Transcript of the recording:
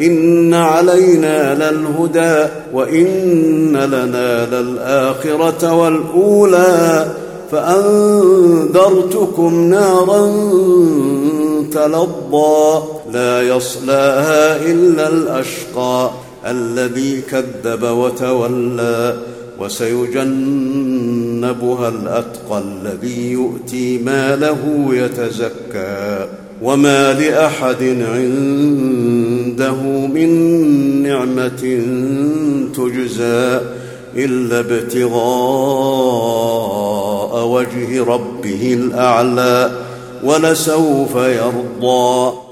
إن علينا للهدى وإن لنا للآخرة والأولى فأنذرتكم نارا تلظى لا يصلاها إلا الأشقى الذي كذب وتولى وسيجنبها الأتقى الذي يؤتي ماله يتزكى وما لاحد عنده من نعمه تجزى الا ابتغاء وجه ربه الاعلى ولسوف يرضى